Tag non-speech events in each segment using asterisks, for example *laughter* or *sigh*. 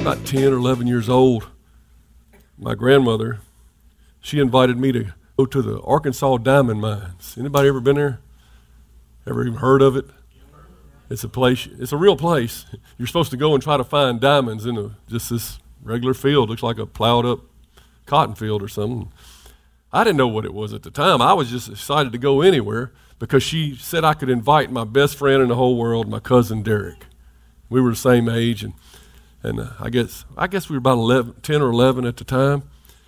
Was about 10 or 11 years old. My grandmother, she invited me to go to the Arkansas Diamond Mines. Anybody ever been there? Ever even heard of it? It's a place, it's a real place. You're supposed to go and try to find diamonds in a, just this regular field. Looks like a plowed up cotton field or something. I didn't know what it was at the time. I was just excited to go anywhere because she said I could invite my best friend in the whole world, my cousin Derek. We were the same age, and and uh, I guess I guess we were about 11, 10 or eleven at the time.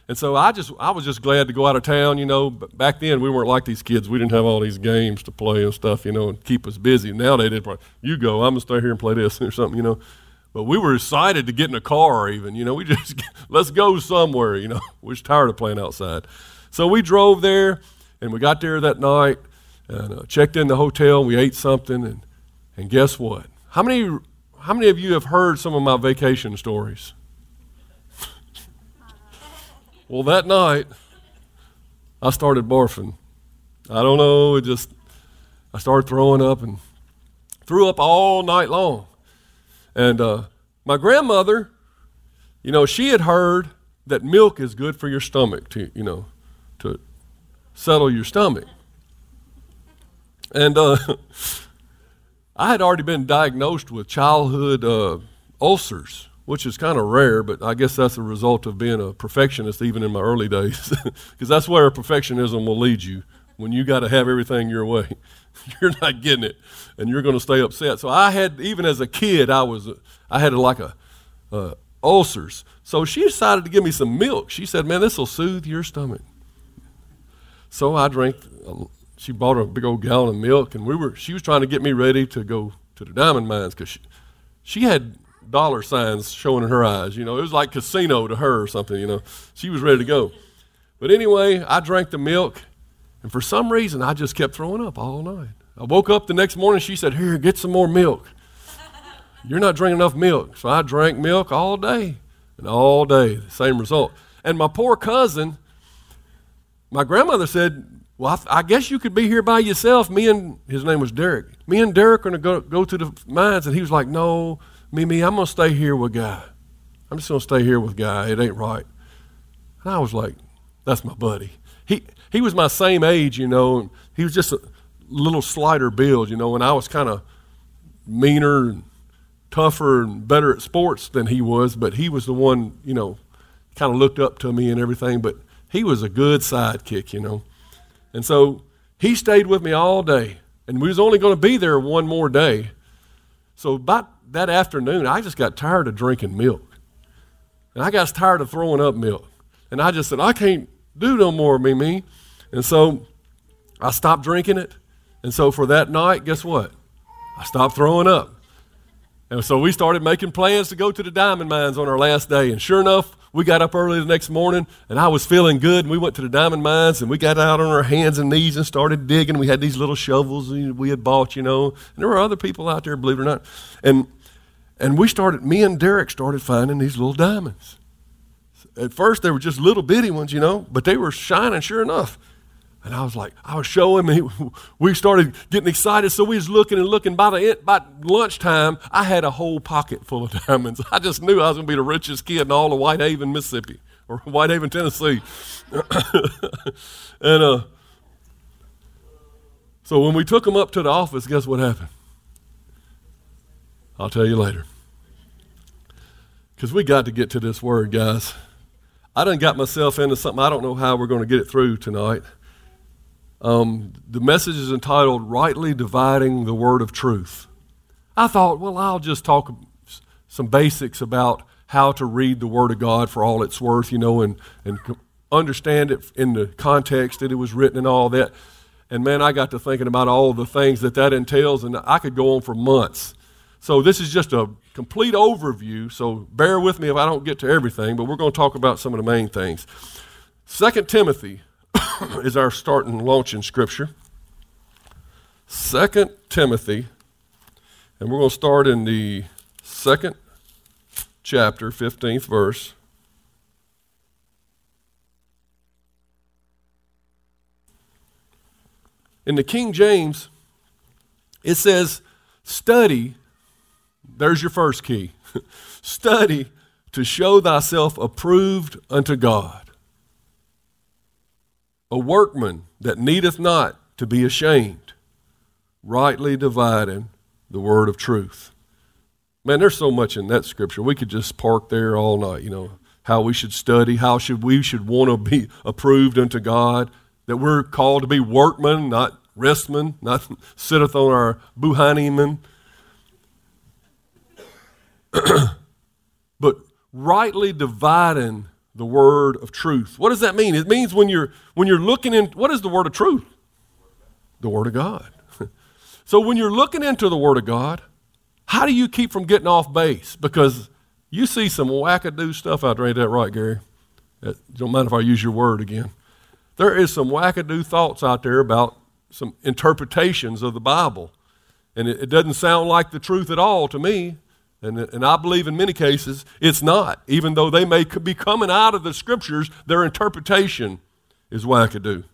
And so I just I was just glad to go out of town, you know. But back then we weren't like these kids. We didn't have all these games to play and stuff, you know, and keep us busy. Now they did. You go, I'm gonna stay here and play this *laughs* or something, you know. But we were excited to get in a car, even, you know. We *laughs* just let's go somewhere, you know. *laughs* We was tired of playing outside, so we drove there, and we got there that night, and uh, checked in the hotel. We ate something, and and guess what? How many how many of you have heard some of my vacation stories? *laughs* well, that night, I started barfing. I don't know, it just, I started throwing up and threw up all night long. And uh, my grandmother, you know, she had heard that milk is good for your stomach, to, you know, to settle your stomach. And uh, *laughs* I had already been diagnosed with childhood uh, ulcers, which is kind of rare, but I guess that's a result of being a perfectionist even in my early days, *laughs* because that's where perfectionism will lead you. When you got to have everything your way, *laughs* you're not getting it, and you're going to stay upset. So I had, even as a kid, I was, I had like a uh, ulcers. So she decided to give me some milk. She said, "Man, this will soothe your stomach." So I drank she bought a big old gallon of milk, and we were. She was trying to get me ready to go to the diamond mines because she, she had dollar signs showing in her eyes. You know, it was like casino to her or something. You know, she was ready to go. But anyway, I drank the milk, and for some reason, I just kept throwing up all night. I woke up the next morning. She said, "Here, get some more milk. *laughs* You're not drinking enough milk." So I drank milk all day, and all day, the same result. And my poor cousin, my grandmother said, well, I, I, guess you could be here by yourself. Me and his name was Derek. Me and Derek are going to go, go to the mines. And he was like, No, me, me, I'm going to stay here with Guy. I'm just going to stay here with Guy. It ain't right. And I was like, That's my buddy. He, he was my same age, you know. And he was just a little slighter build, you know. And I was kind of meaner and tougher and better at sports than he was. But he was the one, you know, kind of looked up to me and everything. But he was a good sidekick, you know. And so he stayed with me all day. And we was only going to be there one more day. So about that afternoon, I just got tired of drinking milk. And I got tired of throwing up milk. And I just said, I can't do no more, Mimi. And so I stopped drinking it. And so for that night, guess what? I stopped throwing up. And so we started making plans to go to the diamond mines on our last day. And sure enough, we got up early the next morning and I was feeling good. And we went to the diamond mines and we got out on our hands and knees and started digging. We had these little shovels we had bought, you know. And there were other people out there, believe it or not. And, and we started, me and Derek started finding these little diamonds. At first, they were just little bitty ones, you know, but they were shining sure enough. And I was like, I was showing me. We started getting excited, so we was looking and looking. By the end, by lunchtime, I had a whole pocket full of *laughs* diamonds. I just knew I was going to be the richest kid in all of Whitehaven, Mississippi, or Whitehaven, Tennessee. *coughs* and uh, so when we took them up to the office, guess what happened? I'll tell you later. Because we got to get to this word, guys. I done got myself into something I don't know how we're going to get it through tonight. Um, the message is entitled Rightly Dividing the Word of Truth. I thought, well, I'll just talk some basics about how to read the Word of God for all it's worth, you know, and, and understand it in the context that it was written and all that. And man, I got to thinking about all the things that that entails, and I could go on for months. So this is just a complete overview. So bear with me if I don't get to everything, but we're going to talk about some of the main things. Second Timothy is our starting launching scripture. Second Timothy, and we're going to start in the second chapter, 15th verse. In the King James, it says, study, there's your first key. *laughs* study to show thyself approved unto God. A workman that needeth not to be ashamed, rightly dividing the word of truth. Man, there's so much in that scripture. We could just park there all night, you know, how we should study, how should we should want to be approved unto God, that we're called to be workmen, not restmen, not *laughs* sitteth on our buhanimen. *clears throat* but rightly dividing the word of truth. What does that mean? It means when you're when you're looking in what is the word of truth? The word of God. *laughs* so when you're looking into the word of God, how do you keep from getting off base? Because you see some wackadoo stuff out there, ain't that right, Gary? don't mind if I use your word again. There is some wackadoo thoughts out there about some interpretations of the Bible. And it, it doesn't sound like the truth at all to me. And, and I believe in many cases it's not. Even though they may be coming out of the scriptures, their interpretation is wackadoo.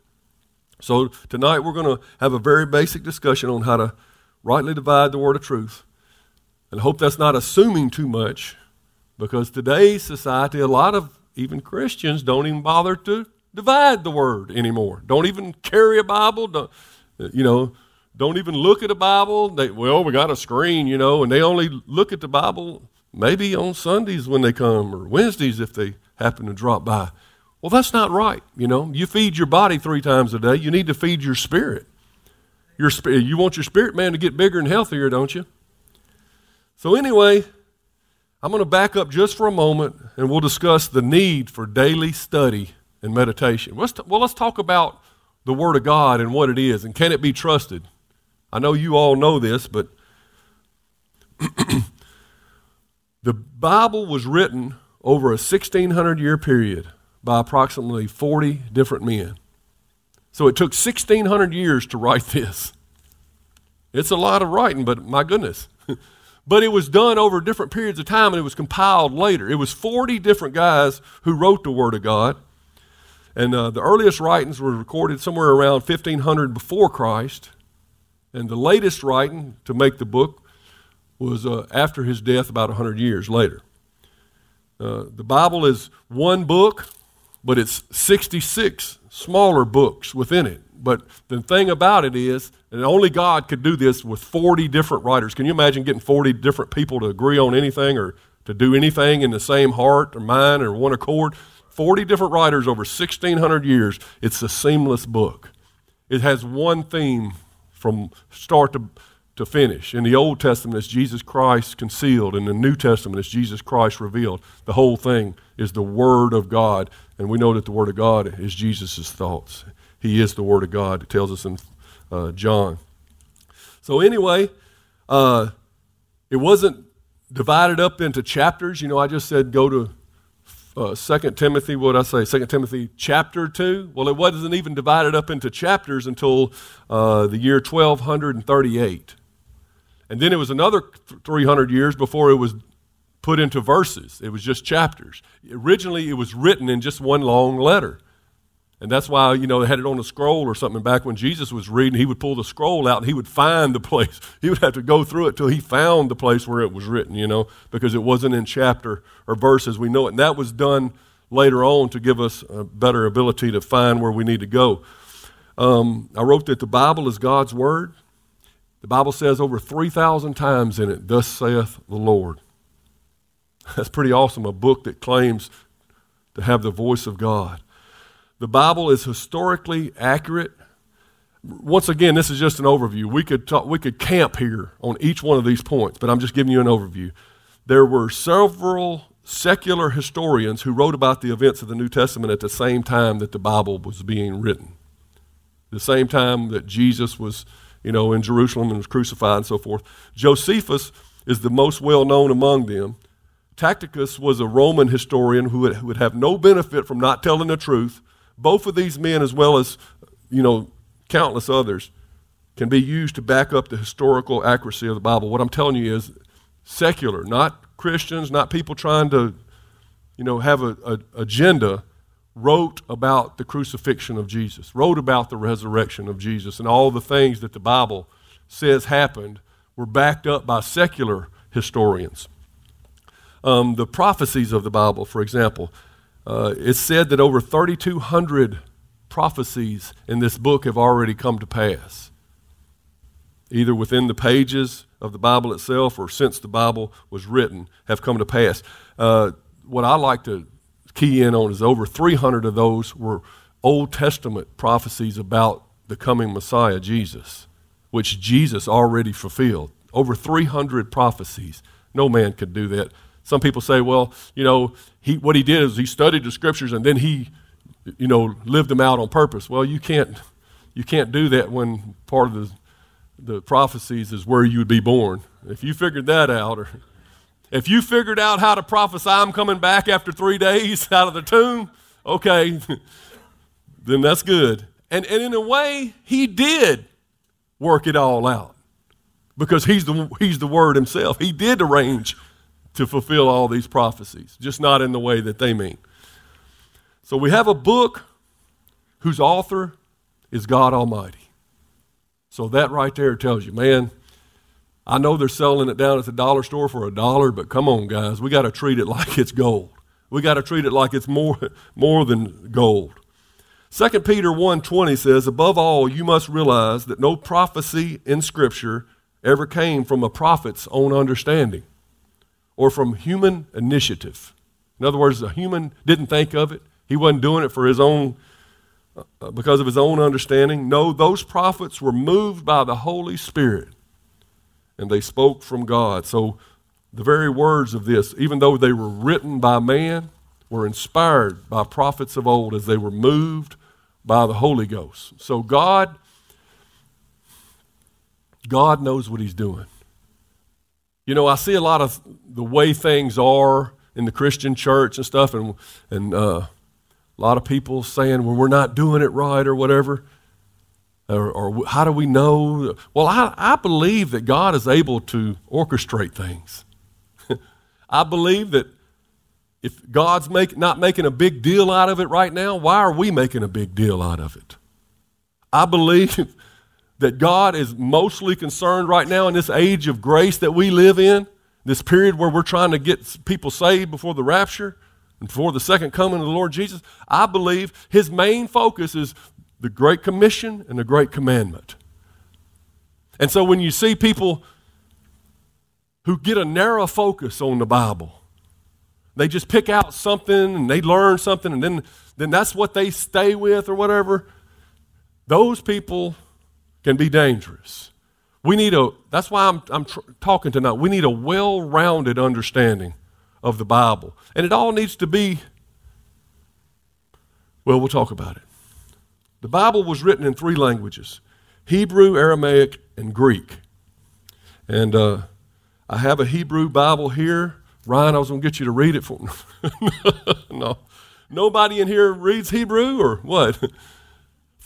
So tonight we're going to have a very basic discussion on how to rightly divide the word of truth. And I hope that's not assuming too much because today's society, a lot of even Christians don't even bother to divide the word anymore. Don't even carry a Bible. You know, don't even look at a Bible. They, well, we got a screen, you know, and they only look at the Bible maybe on Sundays when they come or Wednesdays if they happen to drop by. Well, that's not right. You know, you feed your body three times a day. You need to feed your spirit. Your spirit. You want your spirit man to get bigger and healthier, don't you? So anyway, I'm going to back up just for a moment, and we'll discuss the need for daily study and meditation. Let's t- well, let's talk about the Word of God and what it is, and can it be trusted? I know you all know this, but *clears throat* the Bible was written over a 1600 year period by approximately 40 different men. So it took 1600 years to write *laughs* this. It's a lot of writing, but my goodness. *laughs* but it was done over different periods of time and it was compiled later. It was 40 different guys who wrote the Word of God. And uh, the earliest writings were recorded somewhere around 1500 before Christ. And the latest writing to make the book was uh, after his death, about 100 years later. Uh, the Bible is one book, but it's 66 smaller books within it. But the thing about it is, and only God could do this with 40 different writers. Can you imagine getting 40 different people to agree on anything or to do anything in the same heart or mind or one accord? 40 different writers over 1,600 years. It's a seamless book. It has one theme from start to, to finish. In the Old Testament, it's Jesus Christ concealed. In the New Testament, it's Jesus Christ revealed. The whole thing is the Word of God. And we know that the Word of God is Jesus' thoughts. He is the Word of God. It tells us in uh, John. So, anyway, uh, it wasn't divided up into chapters. You know, I just said go to uh, 2 Timothy, what did I say? 2 Timothy chapter 2. Well, it wasn't even divided up into chapters until uh, the year 1238. And then it was another 300 years before it was put into verses. It was just chapters. Originally, it was written in just one long letter. And that's why, you know, they had it on a scroll or something. Back when Jesus was reading, he would pull the scroll out and he would find the place. *laughs* He would have to go through it till he found the place where it was written, you know, because it wasn't in chapter or verse as we know it. And that was done later on to give us a better ability to find where we need to go. Um, I wrote that the Bible is God's Word. The Bible says over 3,000 times in it, Thus saith the Lord. *laughs* That's pretty awesome, a book that claims to have the voice of God. The Bible is historically accurate. Once again, this is just an overview. We could, talk, we could camp here on each one of these points, but I'm just giving you an overview. There were several secular historians who wrote about the events of the New Testament at the same time that the Bible was being written. The same time that Jesus was, you know, in Jerusalem and was crucified and so forth. Josephus is the most well known among them. Tacitus was a Roman historian who would, would have no benefit from not telling the truth. Both of these men, as well as you know, countless others, can be used to back up the historical accuracy of the Bible. What I'm telling you is secular, not Christians, not people trying to, you know, have a, a agenda, wrote about the crucifixion of Jesus, wrote about the resurrection of Jesus, and all the things that the Bible says happened were backed up by secular historians. Um, the prophecies of the Bible, for example, uh, it's said that over 3,200 prophecies in this book have already come to pass, either within the pages of the Bible itself or since the Bible was written, have come to pass. Uh, what I like to key in on is over 300 of those were Old Testament prophecies about the coming Messiah, Jesus, which Jesus already fulfilled. Over 300 prophecies. No man could do that. Some people say, well, you know, he, what he did is he studied the scriptures and then he, you know, lived them out on purpose. Well, you can't, you can't do that when part of the, the prophecies is where you would be born. If you figured that out, or if you figured out how to prophesy I'm coming back after three days *laughs* out of the tomb, okay, *laughs* then that's good. And, and in a way, he did work it all out because he's the, he's the Word himself. He did arrange to fulfill all these prophecies, just not in the way that they mean. So we have a book whose author is God Almighty. So that right there tells you, man, I know they're selling it down at the dollar store for a dollar, but come on, guys, we got to treat it *laughs* like it's gold. We got to treat it like it's more, *laughs* more than gold. 2 Peter 1:20 says, "Above all, you must realize that no prophecy in scripture ever came from a prophet's own understanding or from human initiative. In other words, a human didn't think of it. He wasn't doing it for his own, uh, because of his own understanding. No, those prophets were moved by the Holy Spirit and they spoke from God. So the very words of this, even though they were written by man, were inspired by prophets of old as they were moved by the Holy Ghost. So God God knows what he's doing. You know, I see a lot of the way things are in the Christian church and stuff, and, and uh, a lot of people saying, well, we're not doing it right or whatever. Or, or how do we know? Well, I, I believe that God is able to orchestrate things. *laughs* I believe that if God's make, not making a big deal out of it right now, why are we making a big deal out of it? I believe that God is mostly concerned right now in this age of grace that we live in, this period where we're trying to get people saved before the rapture and before the second coming of the Lord Jesus, I believe his main focus is the Great Commission and the Great Commandment. And so when you see people who get a narrow focus on the Bible, they just pick out something and they learn something and then, then that's what they stay with or whatever, those people can be dangerous. We need a, that's why I'm, I'm tr- talking tonight. We need a well rounded understanding of the Bible. And it all needs to be, well, we'll talk about it. The Bible was written in three languages Hebrew, Aramaic, and Greek. And uh, I have a Hebrew Bible here. Ryan, I was going to get you to read it for me. *laughs* no. Nobody in here reads Hebrew or what? *laughs*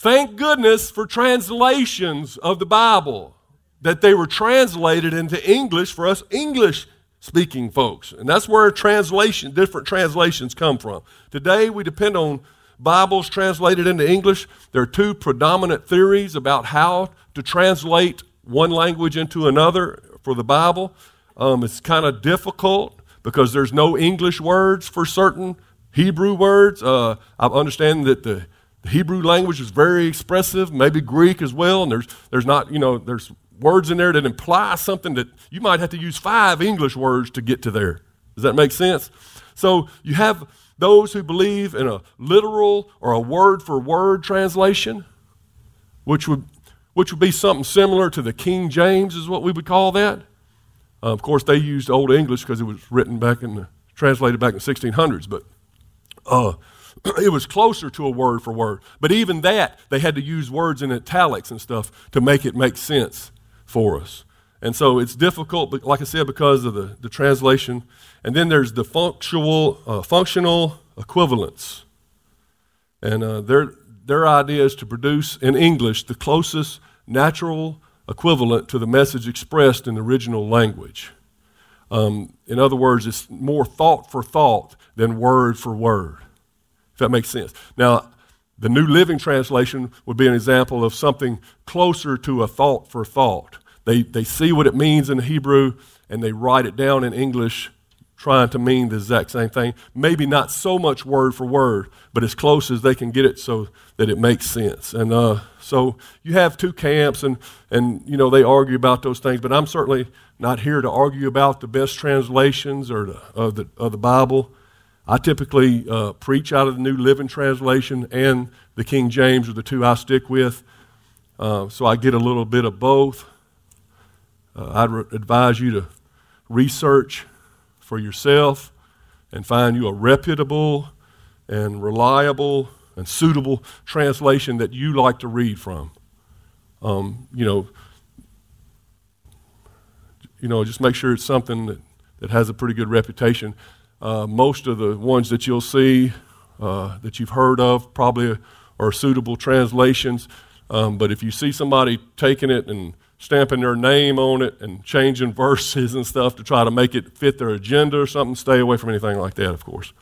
Thank goodness for translations of the Bible, that they were translated into English for us English speaking folks. And that's where translation, different translations come from. Today we depend on Bibles translated into English. There are two predominant theories about how to translate one language into another for the Bible. Um, it's kind of difficult because there's no English words for certain Hebrew words. Uh, I understand that the the Hebrew language is very expressive, maybe Greek as well, and there's, there's not, you know, there's words in there that imply something that you might have to use five English words to get to there. Does that make sense? So you have those who believe in a literal or a word for word translation, which would, which would be something similar to the King James, is what we would call that. Uh, of course, they used Old English because it was written back in the, translated back in the 1600s, but uh, *clears throat* it was closer to a word for word. But even that, they had to use words in italics and stuff to make it make sense for us. And so it's difficult, but like I said, because of the, the translation. And then there's the functional, uh, functional equivalence. And uh, their, their idea is to produce in English the closest natural equivalent to the message expressed in the original language. Um, in other words, it's more thought for thought than word for word, that makes sense. Now, the New Living Translation would be an example of something closer to a thought for thought. They, they see what it means in Hebrew and they write it down in English, trying to mean the exact same thing. Maybe not so much word for word, but as close as they can get it so that it makes sense. And uh, so you have two camps, and, and you know they argue about those things. But I'm certainly not here to argue about the best translations or the, of, the, of the Bible. I typically uh, preach out of the New Living Translation and the King James are the two I stick with. Uh, so I get a little bit of both. Uh, I'd re- advise you to research for yourself and find you a reputable and reliable and suitable translation that you like to read from. Um, you know, you know, just make sure it's something that, that has a pretty good reputation. Uh, most of the ones that you'll see uh, that you've heard of probably are suitable translations. Um, but if you see somebody taking it and stamping their name on it and changing *laughs* verses and stuff to try to make it fit their agenda or something, stay away from anything like that, of course.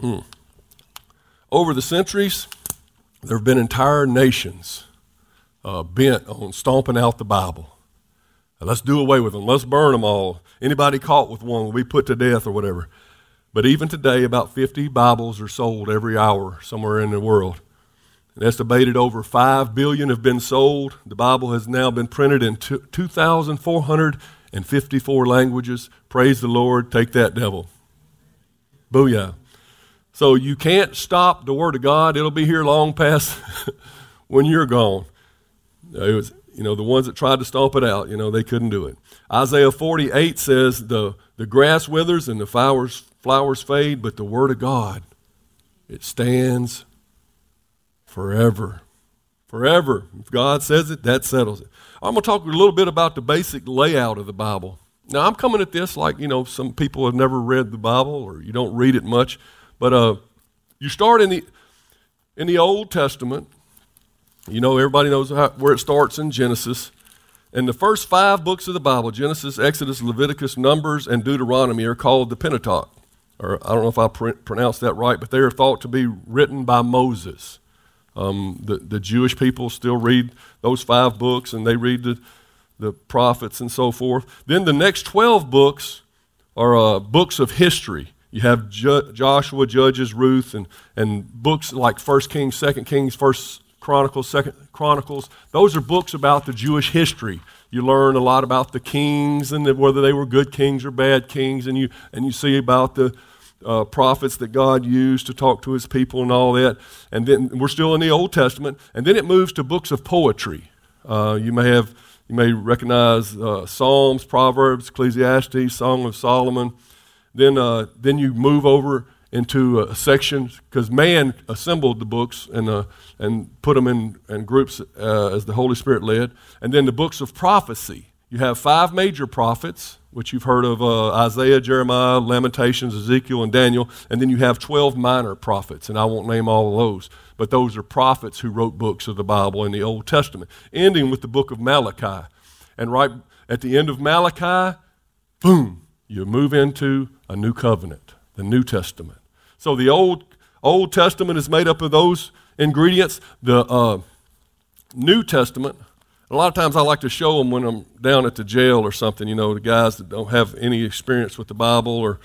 Hmm. Over the centuries, there have been entire nations uh, bent on stomping out the Bible. Let's do away with them. Let's burn them all. Anybody caught with one will be put to death or whatever. But even today, about 50 Bibles are sold every hour somewhere in the world. Estimated over 5 billion have been sold. The Bible has now been printed in 2,454 languages. Praise the Lord. Take that, devil. Booyah. So you can't stop the Word of God. It'll be here long past *laughs* when you're gone. It was, you know, the ones that tried to stomp it out, you know, they couldn't do it. Isaiah 48 says, the, the grass withers and the flowers, flowers fade, but the Word of God, it stands forever. Forever. If God says it, that settles it. I'm going to talk a little bit about the basic layout of the Bible. Now, I'm coming at this like, you know, some people have never read the Bible or you don't read it much. But uh, you start in the, in the Old Testament. You know, everybody knows how, where it starts in Genesis. And the first five books of the Bible Genesis, Exodus, Leviticus, Numbers, and Deuteronomy are called the Pentateuch. Or I don't know if I pr- pronounced that right, but they are thought to be written by Moses. Um, the, the Jewish people still read those five books and they read the, the prophets and so forth. Then the next 12 books are uh, books of history. You have Ju- Joshua, Judges, Ruth, and, and books like First Kings, Second Kings, First Chronicles, Second Chronicles. Those are books about the Jewish history. You learn a lot about the kings and the, whether they were good kings or bad kings, and you and you see about the uh, prophets that God used to talk to His people and all that. And then we're still in the Old Testament, and then it moves to books of poetry. Uh, you may have you may recognize uh, Psalms, Proverbs, Ecclesiastes, Song of Solomon. Then uh, then you move over into a section because man assembled the books and, uh, and put them in, in groups uh, as the Holy Spirit led. And then the books of prophecy. You have five major prophets, which you've heard of uh, Isaiah, Jeremiah, Lamentations, Ezekiel, and Daniel. And then you have 12 minor prophets, and I won't name all of those. But those are prophets who wrote books of the Bible in the Old Testament, ending with the book of Malachi. And right at the end of Malachi, boom, you move into a new covenant, the New Testament. So the Old, Old Testament is made up of those ingredients. The uh, New Testament, a lot of times I like to show them when I'm down at the jail or something, you know, the guys that don't have any experience with the Bible or,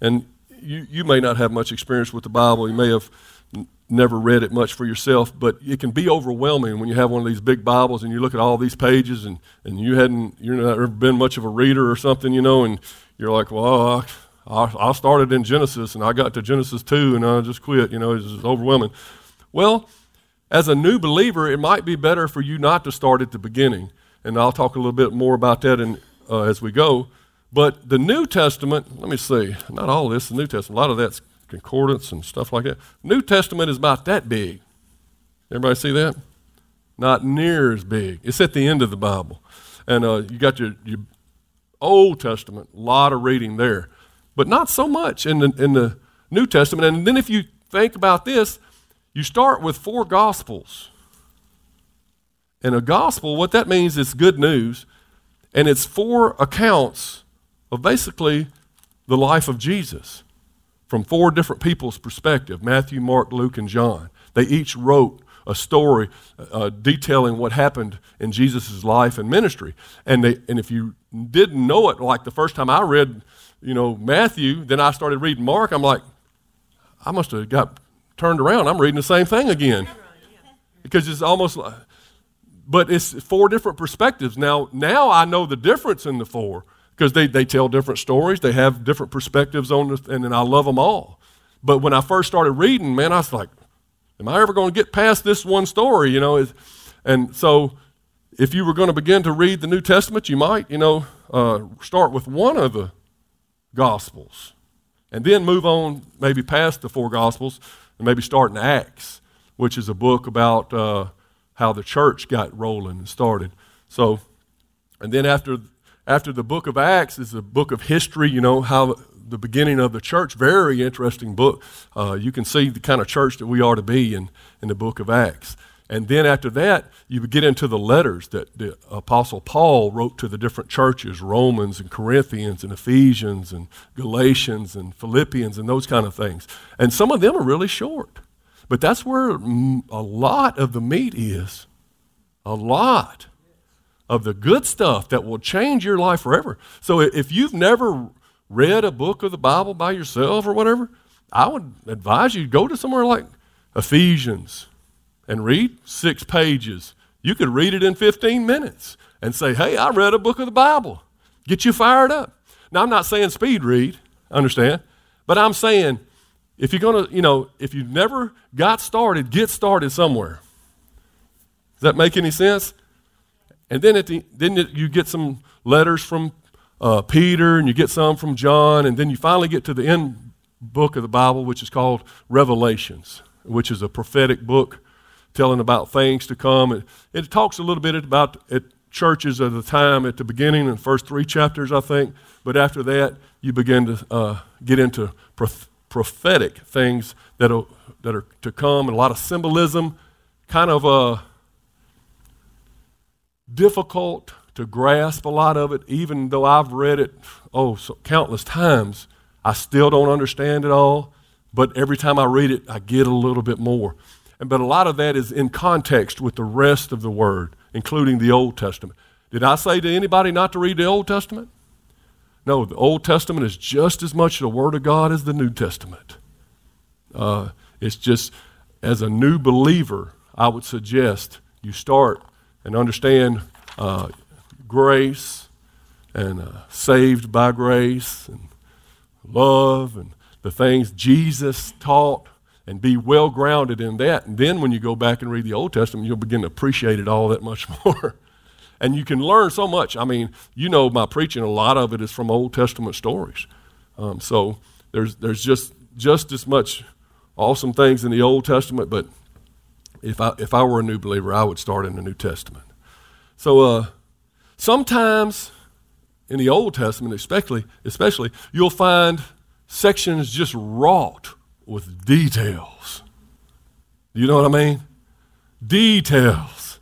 and you, you may not have much experience with the Bible. You may have n- never read it much for yourself, but it can be overwhelming when you have one of these big Bibles and you look at all these pages and, and you hadn't, you're been much of a reader or something, you know, and you're like, well, I, I started in Genesis and I got to Genesis 2 and I just quit. You know, it's overwhelming. Well, as a new believer, it might be better for you not to start at the beginning. And I'll talk a little bit more about that in, uh, as we go. But the New Testament, let me see, not all this, the New Testament, a lot of that's concordance and stuff like that. New Testament is about that big. Everybody see that? not near as big. It's at the end of the Bible. And uh, you got your, your Old Testament, a lot of reading there, but not so much in the, in the New Testament. And then if you think about this, you start with four Gospels. And a gospel, what that means is good news, and it's four accounts of basically the life of Jesus from four different people's perspective Matthew, Mark, Luke, and John. They each wrote a story uh, detailing what happened in Jesus' life and ministry. And, they, and if you didn't know it, like the first time I read, you know, Matthew, then I started reading Mark, I'm like, I must have got turned around. I'm reading the same thing again. Because it's almost like, but it's four different perspectives. Now, now I know the difference in the four because they, they tell different stories. They have different perspectives on this, and, and I love them all. But when I first started reading, man, I was like, am I ever going to get past this one story? You know, and so if you were going to begin to read the New Testament, you might, you know, uh, start with one of the Gospels and then move on maybe past the four Gospels and maybe start in Acts, which is a book about uh, how the church got rolling and started. So, and then after after the book of Acts is a book of history, you know, how the beginning of the church, very interesting book. Uh, you can see the kind of church that we are to be in, in the book of Acts. And then after that, you get into the letters that the Apostle Paul wrote to the different churches Romans and Corinthians and Ephesians and Galatians and Philippians and those kind of things. And some of them are really short. But that's where a lot of the meat is. A lot of the good stuff that will change your life forever. So if you've never read a book of the Bible by yourself or whatever, I would advise you go to somewhere like Ephesians and read six pages. You could read it in 15 minutes and say, hey, I read a book of the Bible. Get you fired up. Now, I'm not saying speed read, understand? But I'm saying if you're going to, you know, if you've never got started, get started somewhere. Does that make any sense? And then, at the, then you get some letters from uh, Peter and you get some from John, and then you finally get to the end book of the Bible, which is called Revelations, which is a prophetic book telling about things to come. It, it talks a little bit about at churches of the time at the beginning, in the first three chapters, I think. But after that, you begin to uh, get into prophetic things that are, that are to come, and a lot of symbolism, kind of uh, difficult to grasp a lot of it, even though I've read it, oh, so countless times. I still don't understand it all, but every time I read it, I get a little bit more. But a lot of that is in context with the rest of the Word, including the Old Testament. Did I say to anybody not to read the Old Testament? No, the Old Testament is just as much the Word of God as the New Testament. Uh, it's just, as a new believer, I would suggest you start and understand uh, grace and uh, saved by grace and love and the things Jesus taught and be well grounded in that. And then when you go back and read the Old Testament, you'll begin to appreciate it all that much *laughs* more. and you can learn so much. I mean, you know, my preaching, a lot of it is from Old Testament stories. Um, so there's, there's just, just as much awesome things in the Old Testament, but if I, if I were a new believer, I would start in the New Testament. So uh, sometimes in the Old Testament, especially, especially, you'll find sections just wrought with details. You know what I mean? Details.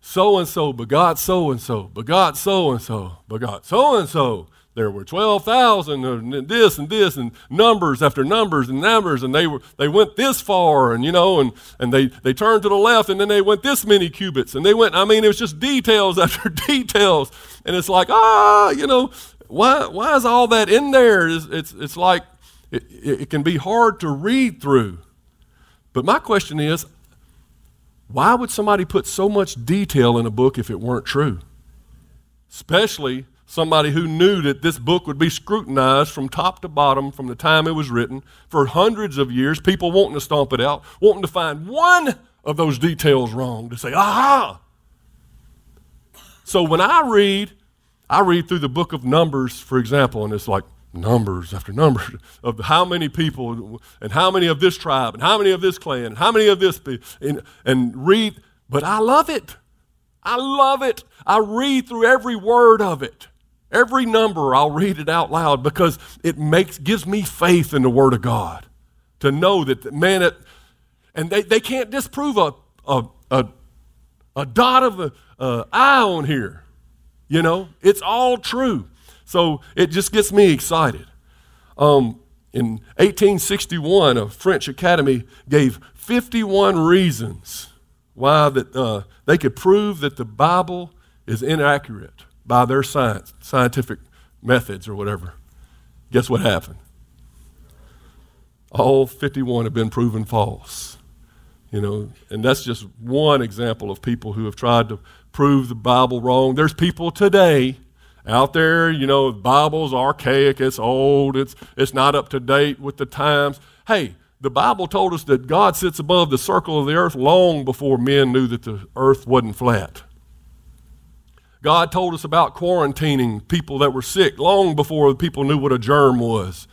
So and so begot so and so, begot so and so, begot so and so there were 12,000 and this and this and numbers after numbers and numbers and they were they went this far and you know and and they they turned to the left and then they went this many cubits and they went I mean it was just details *laughs* after details and it's like ah you know why why is all that in there it's it's, it's like it, it can be hard to read through but my question is why would somebody put so much detail in a book if it weren't true especially somebody who knew that this book would be scrutinized from top to bottom from the time it was written for hundreds of years, people wanting to stomp it out, wanting to find one of those details wrong to say, aha! So when I read, I read through the book of Numbers, for example, and it's like numbers after numbers *laughs* of how many people and how many of this tribe and how many of this clan and how many of this and, and read But I love it. I love it. I read through every word of it. Every number, I'll read it out loud because it makes, gives me faith in the Word of God to know that, man, it, and they, they can't disprove a, a, a, a dot of an eye on here. You know, it's all true. So it just gets me excited. Um, in 1861, a French academy gave 51 reasons why that, uh, they could prove that the Bible is inaccurate by their science, scientific methods or whatever. Guess what happened? All 51 have been proven false. You know, and that's just one example of people who have tried to prove the Bible wrong. There's people today out there, you know, the Bible's archaic, it's old, it's, it's not up to date with the times. Hey, the Bible told us that God sits above the circle of the earth long before men knew that the earth wasn't flat. God told us about quarantining people that were sick long before people knew what a germ was.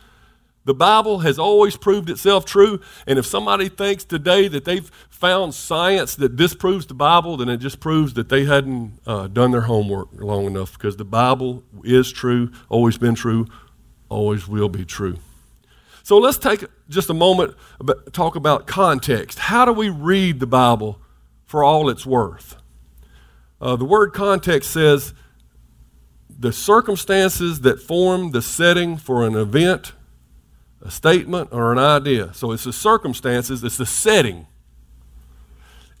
The Bible has always proved itself true, and if somebody thinks today that they've found science that disproves the Bible, then it just proves that they hadn't uh, done their homework long enough because the Bible is true, always been true, always will be true. So let's take just a moment to talk about context. How do we read the Bible for all it's worth? Uh, the word context says the circumstances that form the setting for an event, a statement, or an idea. So it's the circumstances, it's the setting,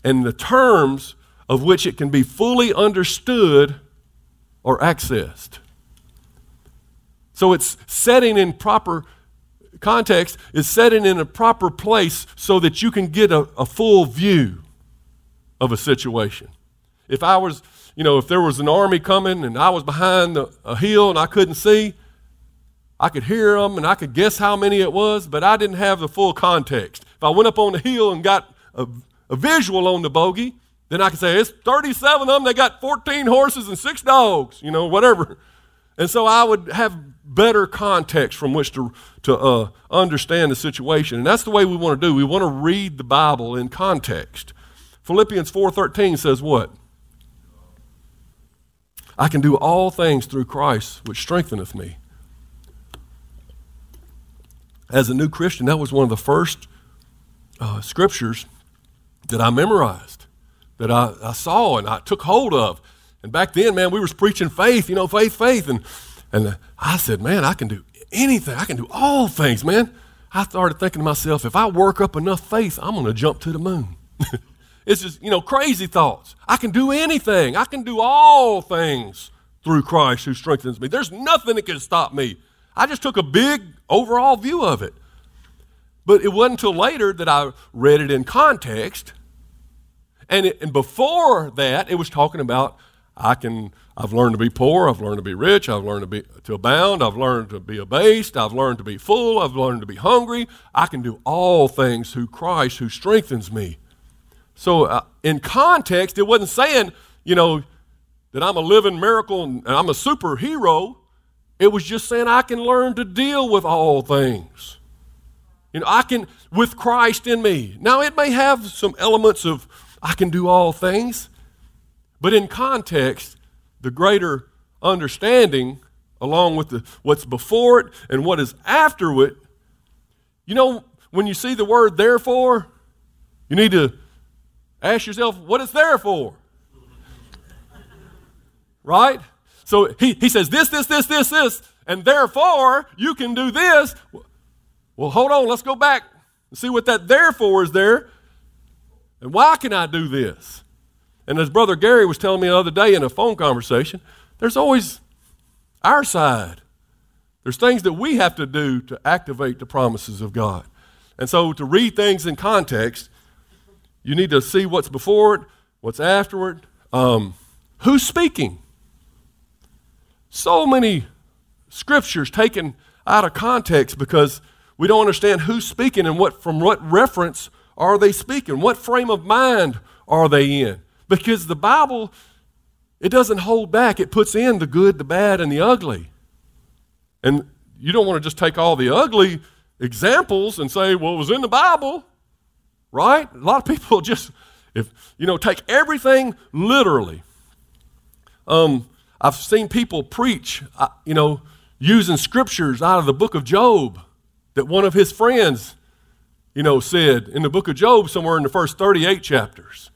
and the terms of which it can be fully understood or accessed. So it's setting in proper context, is setting in a proper place so that you can get a, a full view of a situation. If I was, you know, if there was an army coming and I was behind a hill and I couldn't see, I could hear them and I could guess how many it was, but I didn't have the full context. If I went up on the hill and got a, a visual on the bogey, then I could say, it's 37 of them, they got 14 horses and six dogs, you know, whatever. And so I would have better context from which to, to uh, understand the situation. And that's the way we want to do. We want to read the Bible in context. Philippians 4.13 says what? I can do all things through Christ, which strengtheneth me. As a new Christian, that was one of the first uh, scriptures that I memorized, that I, I saw and I took hold of. And back then, man, we was preaching faith, you know, faith, faith. And, and I said, man, I can do anything. I can do all things, man. I started thinking to myself, if I work up enough faith, I'm going to jump to the moon. *laughs* It's just, you know, crazy thoughts. I can do anything. I can do all things through Christ who strengthens me. There's nothing that can stop me. I just took a big overall view of it. But it wasn't until later that I read it in context. And, it, and before that, it was talking about I can, I've learned to be poor, I've learned to be rich, I've learned to be to abound, I've learned to be abased, I've learned to be full, I've learned to be hungry. I can do all things through Christ who strengthens me. So, uh, in context, it wasn't saying, you know, that I'm a living miracle and I'm a superhero. It was just saying I can learn to deal with all things. You know, I can, with Christ in me. Now, it may have some elements of I can do all things, but in context, the greater understanding, along with the, what's before it and what is after it, you know, when you see the word therefore, you need to Ask yourself what it's there for. Right? So he, he says this, this, this, this, this, and therefore you can do this. Well, hold on, let's go back and see what that therefore is there. And why can I do this? And as Brother Gary was telling me the other day in a phone conversation, there's always our side. There's things that we have to do to activate the promises of God. And so to read things in context you need to see what's before it, what's afterward. Um, who's speaking? So many scriptures taken out of context because we don't understand who's speaking and what from what reference are they speaking? What frame of mind are they in? Because the Bible, it doesn't hold back. It puts in the good, the bad, and the ugly. And you don't want to just take all the ugly examples and say, well, it was in the Bible right? A lot of people *laughs* just, if you know, take everything literally. Um, I've seen people preach, uh, you know, using scriptures out of the book of Job that one of his friends, you know, said in the book of Job, somewhere in the first 38 chapters.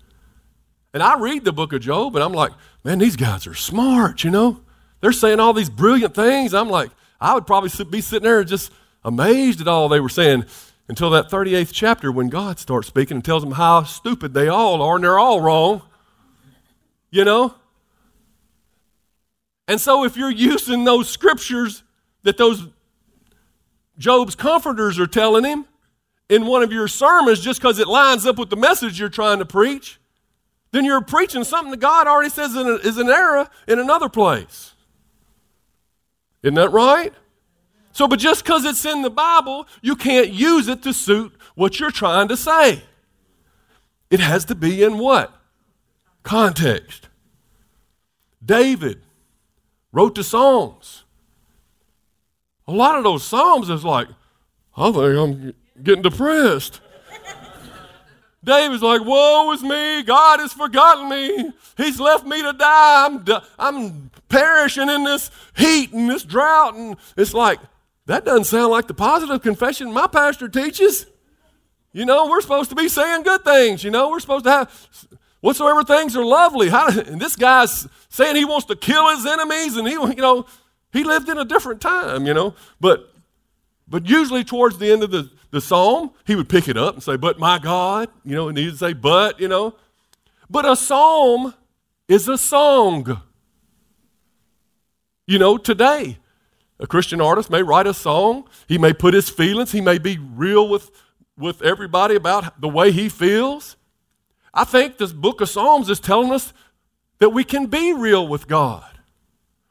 And I read the book of Job and I'm like, man, these guys are smart, you know? They're saying all these brilliant things. I'm like, I would probably be sitting there just amazed at all they were saying until that 38th chapter when God starts speaking and tells them how stupid they all are and they're all wrong. You know? And so if you're using those scriptures that those Job's comforters are telling him in one of your sermons just because it lines up with the message you're trying to preach, then you're preaching something that God already says is an error in another place. Isn't that right? So, but just because it's in the Bible, you can't use it to suit what you're trying to say. It has to be in what? Context. David wrote the Psalms. A lot of those Psalms is like, I think I'm getting depressed. David's like, Woe is me. God has forgotten me. He's left me to die. I'm, I'm perishing in this heat and this drought. And it's like, that doesn't sound like the positive confession my pastor teaches. You know, we're supposed to be saying good things. You know, we're supposed to have whatsoever things are lovely. How, and this guy's saying he wants to kill his enemies, and he, you know, he lived in a different time. You know, but but usually towards the end of the, the psalm, he would pick it up and say, "But my God," you know, and he'd say, "But," you know, but a psalm is a song. You know, today a Christian artist may write a song, he may put his feelings, he may be real with, with everybody about the way he feels. I think this book of Psalms is telling us that we can be real with God.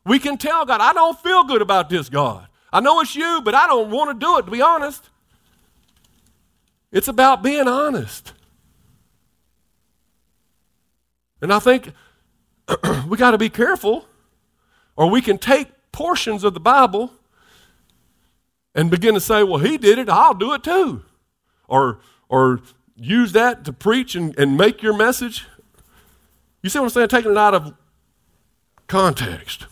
We can tell God, I don't feel good about this, God. I know it's you, but I don't want to do it, to be honest. It's about being honest. And I think *clears throat* we got to be careful, or we can take portions of the Bible and begin to say, well, he did it, I'll do it too. Or, or use that to preach and, and make your message. You see what I'm saying? Taking it out of context.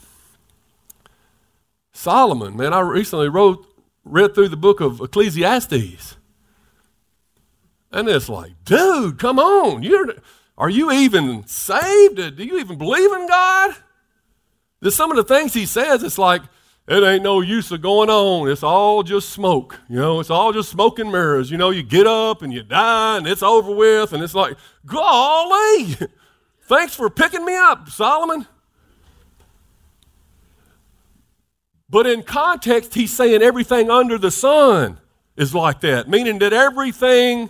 Solomon, man, I recently wrote, read through the book of Ecclesiastes. And it's like, dude, come on. You're, are you even saved? Do you even believe in God? There's some of the things he says, it's like, it ain't no use of going on. It's all just smoke. You know, it's all just smoke and mirrors. You know, you get up and you die and it's over with. And it's like, golly, *laughs* thanks for picking me up, Solomon. But in context, he's saying everything under the sun is like that, meaning that everything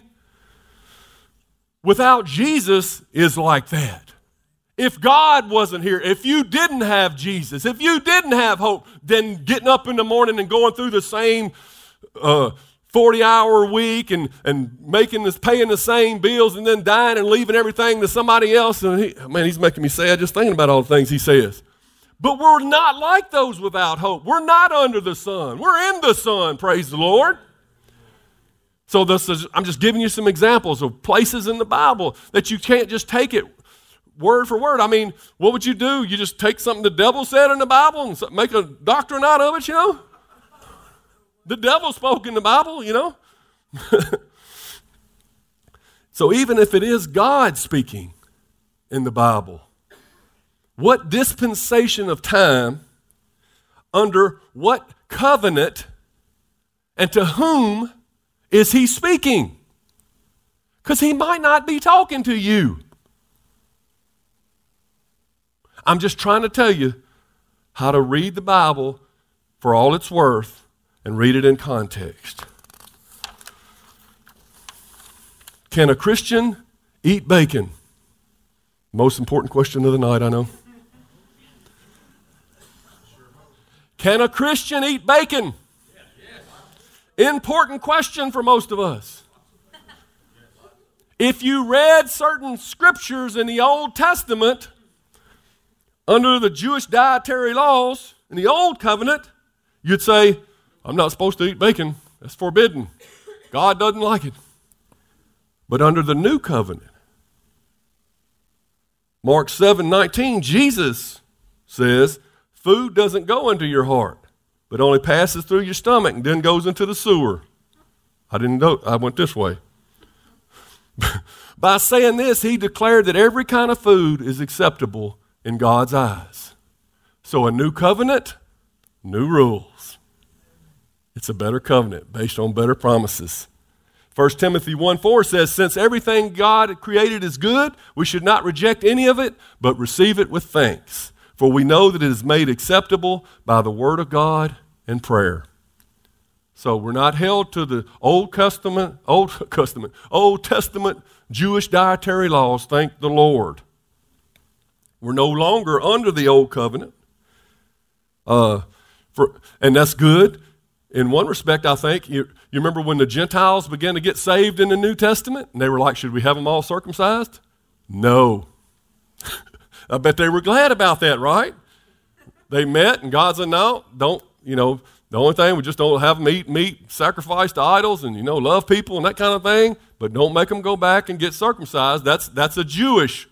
without Jesus is like that. If God wasn't here, if you didn't have Jesus, if you didn't have hope, then getting up in the morning and going through the same uh, 40 hour week and, and making this, paying the same bills and then dying and leaving everything to somebody else. And he, man, he's making me sad just thinking about all the things he says. But we're not like those without hope. We're not under the sun. We're in the sun, praise the Lord. So this is, I'm just giving you some examples of places in the Bible that you can't just take it word for word. I mean, what would you do? You just take something the devil said in the Bible and make a doctrine out of it, you know? The devil spoke in the Bible, you know? *laughs* so even if it is God speaking in the Bible, what dispensation of time, under what covenant, and to whom is he speaking? Because he might not be talking to you. I'm just trying to tell you how to read the Bible for all it's worth and read it in context. Can a Christian eat bacon? Most important question of the night, I know. Can a Christian eat bacon? Important question for most of us. If you read certain scriptures in the Old Testament, under the Jewish dietary laws in the Old Covenant, you'd say, I'm not supposed to eat bacon. That's forbidden. God doesn't like it. But under the New Covenant, Mark 7 19, Jesus says, Food doesn't go into your heart, but only passes through your stomach and then goes into the sewer. I didn't know, I went this way. *laughs* By saying this, he declared that every kind of food is acceptable in God's eyes. So, a new covenant, new rules. It's a better covenant based on better promises. 1 Timothy 1 4 says, Since everything God created is good, we should not reject any of it, but receive it with thanks. For we know that it is made acceptable by the word of God and prayer. So we're not held to the Old Testament, Old *laughs* Testament, Old Testament Jewish dietary laws, thank the Lord. We're no longer under the old covenant. Uh, for, and that's good. In one respect, I think, you, you remember when the Gentiles began to get saved in the New Testament? And they were like, should we have them all circumcised? No. *laughs* I bet they were glad about that, right? They met, and God said, no, don't, you know, the only thing, we just don't have them eat meat sacrifice to idols and, you know, love people and that kind of thing, but don't make them go back and get circumcised. That's, that's a Jewish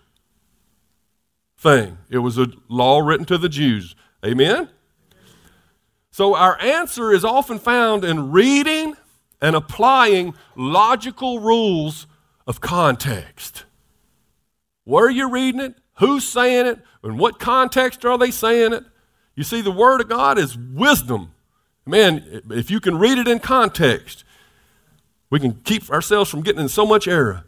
thing. It was a law written to the Jews. Amen? So our answer is often found in reading and applying logical rules of context. Where are you reading it? Who's saying it? In what context are they saying it? You see, the Word of God is wisdom. Man, if you can read it in context, we can keep ourselves from getting in so much error.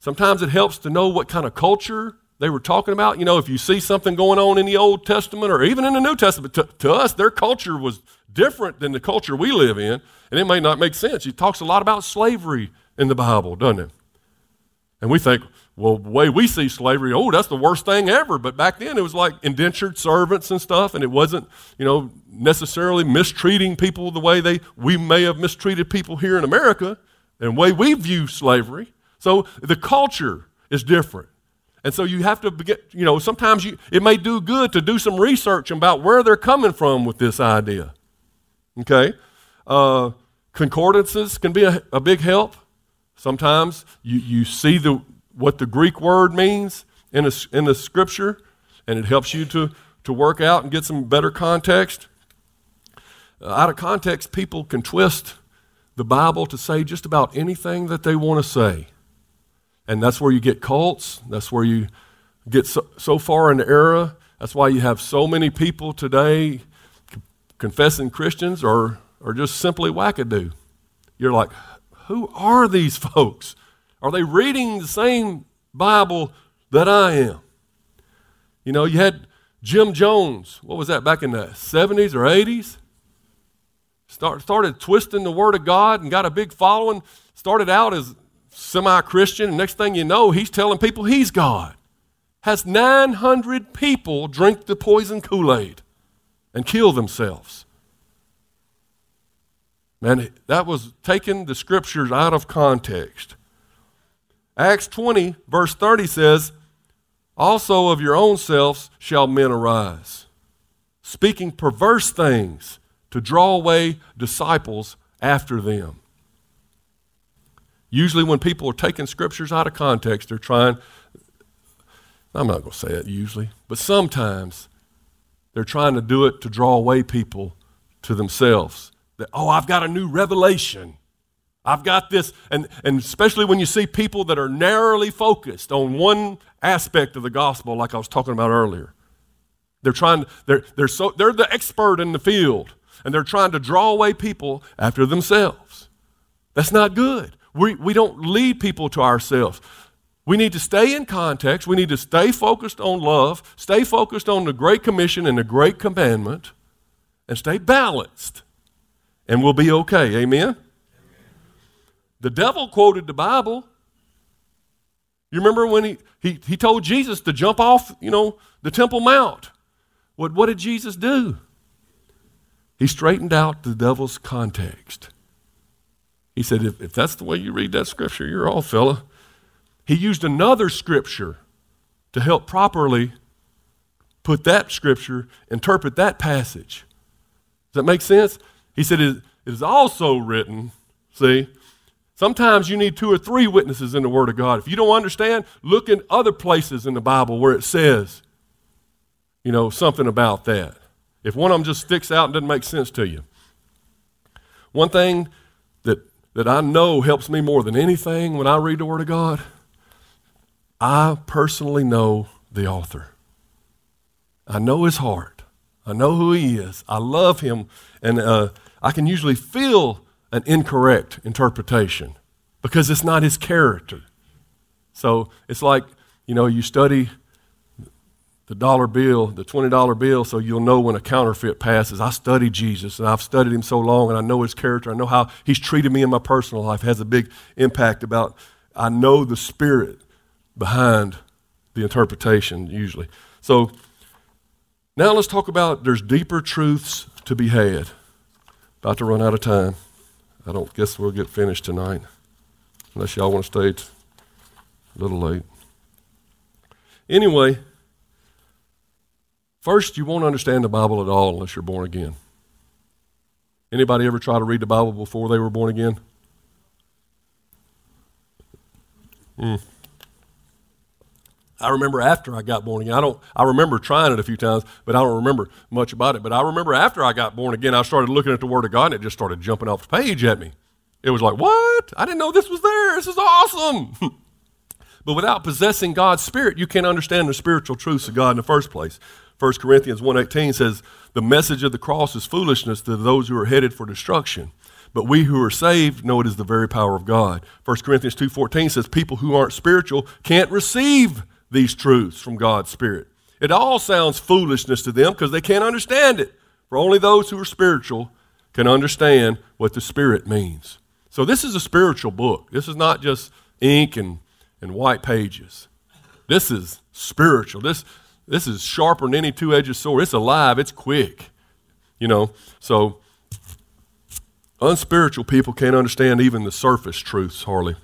Sometimes it helps to know what kind of culture they were talking about. You know, if you see something going on in the Old Testament or even in the New Testament, to, to us, their culture was different than the culture we live in, and it may not make sense. He talks a lot about slavery in the Bible, doesn't it? And we think, well, the way we see slavery, oh, that's the worst thing ever. But back then it was like indentured servants and stuff, and it wasn't, you know, necessarily mistreating people the way they we may have mistreated people here in America, and the way we view slavery. So the culture is different. And so you have to get, you know, sometimes you, it may do good to do some research about where they're coming from with this idea. Okay? Uh, concordances can be a, a big help. Sometimes you, you see the, what the Greek word means in, a, in the scripture, and it helps you to, to work out and get some better context. Uh, out of context, people can twist the Bible to say just about anything that they want to say. And that's where you get cults. That's where you get so, so far in the era. That's why you have so many people today confessing Christians or, or just simply wackadoo. You're like, who are these *laughs* folks? Are they reading the same Bible that I am? You know, you had Jim Jones, what was that, back in the 70s or 80s? Start, started twisting the Word of God and got a big following. Started out as semi Christian, next thing you know, he's telling people he's God. Has 900 people drink the poison Kool Aid and kill themselves. Man, that was taking the scriptures out of context. Acts 20, verse 30 says, Also of your own selves shall men arise, speaking perverse things to draw away disciples after them. Usually, when people are taking scriptures out of context, they're trying, I'm not going to say it usually, but sometimes they're trying to do it to draw away people to themselves. That, oh, I've got a new revelation. I've got this, and, and especially when you see people that are narrowly focused on one aspect of the gospel, like I was talking about earlier. They're trying, they're, they're, so, they're the expert in the field, and they're trying to draw away people after themselves. That's not good. We, we don't lead people to ourselves. We need to stay in context. We need to stay focused on love, stay focused on the Great Commission and the Great Commandment, and stay balanced. And we'll be okay. Amen? The devil quoted the Bible. You remember when he, he, he told Jesus to jump off, you know, the Temple Mount? What, what did Jesus do? He straightened out the devil's context. He said, if, if that's the way you read that scripture, you're all fella. He used another scripture to help properly put that scripture, interpret that passage. Does that make sense? He said, it is also written, see, Sometimes you need two or three witnesses in the Word of God. If you don't understand, look in other places in the Bible where it says, you know, something about that. If one of them just sticks out and doesn't make sense to you. One thing that, I know helps me more than anything when I read the Word of God, I personally know the author. I know his heart. I know who he is. I love him. And uh, I can usually feel an incorrect interpretation because it's not his character. So it's like, you know, you study the dollar bill, the $20 bill, so you'll know when a counterfeit passes. I study Jesus and I've studied him so long and I know his character. I know how he's treated me in my personal life. It has a big impact about, I know the spirit behind the interpretation usually. So now let's talk about there's deeper truths to be had. About to run out of time. I don't guess we'll get finished tonight, unless y'all want to stay a little late. Anyway, first you won't understand the Bible at all unless you're born again. Anybody ever try to read the Bible before they were born again? Mm. I remember after I got born again. I don't. I remember trying it a few times, but I don't remember much about it. But I remember after I got born again, I started looking at the Word of God, and it just started jumping off the page at me. It was like, "What? I didn't know this was there. This is awesome." *laughs* but without possessing God's Spirit, you can't understand the spiritual truths of God in the first place. 1 Corinthians 1.18 says, The message of the cross is foolishness to those who are headed for destruction. But we who are saved know it is the very power of God. 1 Corinthians 2.14 says, People who aren't spiritual can't receive these truths from God's Spirit. It all sounds foolishness to them because they can't understand it. For only those who are spiritual can understand what the Spirit means. So this is a spiritual book. This is not just ink and, and white pages. This is spiritual. This, this is sharper than any two-edged sword. It's alive. It's quick. You know, so unspiritual people can't understand even the surface truths Harley.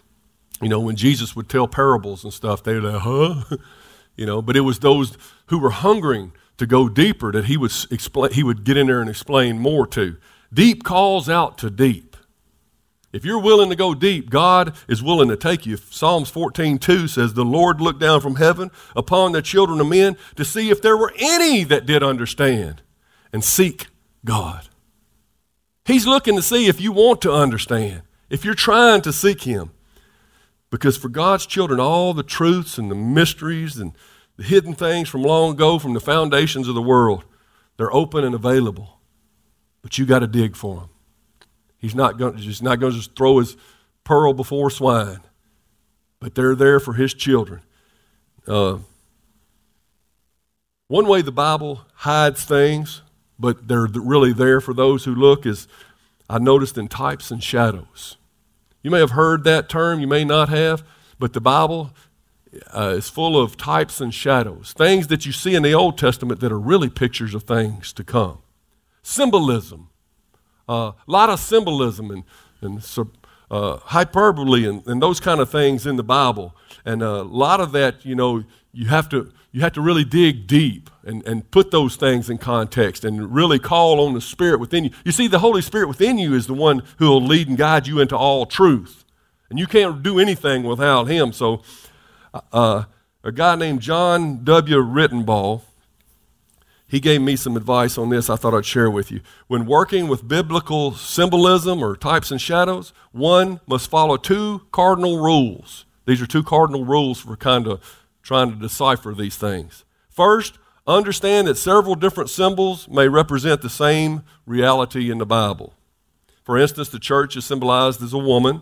You know, when Jesus would tell parables and stuff, they'd like, huh? *laughs* you know, but it was those who were hungering to go deeper that he would explain he would get in there and explain more to. Deep calls out to deep. If you're willing to go deep, God is willing to take you. Psalms 14:2 says, "The Lord looked down from heaven upon the children of men to see if there were any that did understand and seek God." He's looking to see if you want to understand, if you're trying to seek him. Because for God's children, all the truths and the mysteries and the hidden things from long ago, from the foundations of the world, they're open and available. But you got to dig for them. He's not going he's not going to just throw his pearl before swine, but they're there for his children. Uh, one way the Bible hides things, but they're really there for those who look, is I noticed in types and shadows. You may have heard that term, you may not have, but the Bible uh, is full of types and shadows, things that you see in the Old Testament that are really pictures of things to come. Symbolism, a uh, lot of symbolism and, and uh, hyperbole and, and, those kind of things in the Bible. And a lot of that, you know, you have to, you have to really dig deep and, and put those things in context and really call on the Spirit within you. You see, the Holy Spirit within you is the one who will lead and guide you into all truth. And you can't do anything without Him. So, uh, a guy named John W. Rittenball, he gave me some advice on this I thought I'd share with you. When working with biblical symbolism or types and shadows, one must follow two cardinal rules. These are two cardinal rules for kind of trying to decipher these things. First, understand that several different symbols may represent the same reality in the Bible. For instance, the church is symbolized as a woman,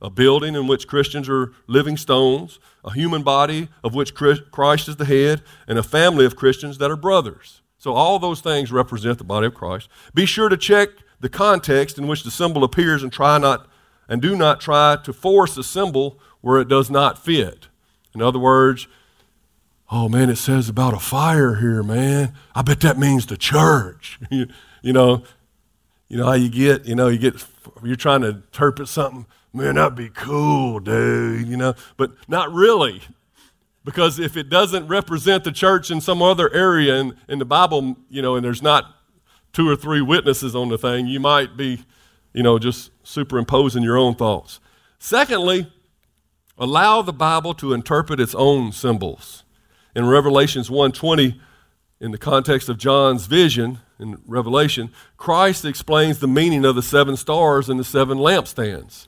a building in which Christians are living stones, a human body of which Christ is the head, and a family of Christians that are brothers. So, all those things represent the body of Christ. Be sure to check the context in which the symbol appears and try not and do not try to force a symbol where it does not fit. In other words, oh man, it says about a fire here, man. I bet that means the church. *laughs* you, you know, you know how you get, you know, you get, you're trying to interpret something, man, that'd be cool, dude, you know, but not really. Because if it doesn't represent the church in some other area in, in the Bible, you know, and there's not two or three witnesses on the thing, you might be, you know, just superimposing your own thoughts. Secondly, allow the Bible to interpret its own symbols. In Revelations 1:20, in the context of John's vision in Revelation, Christ explains the meaning of the seven stars and the seven lampstands.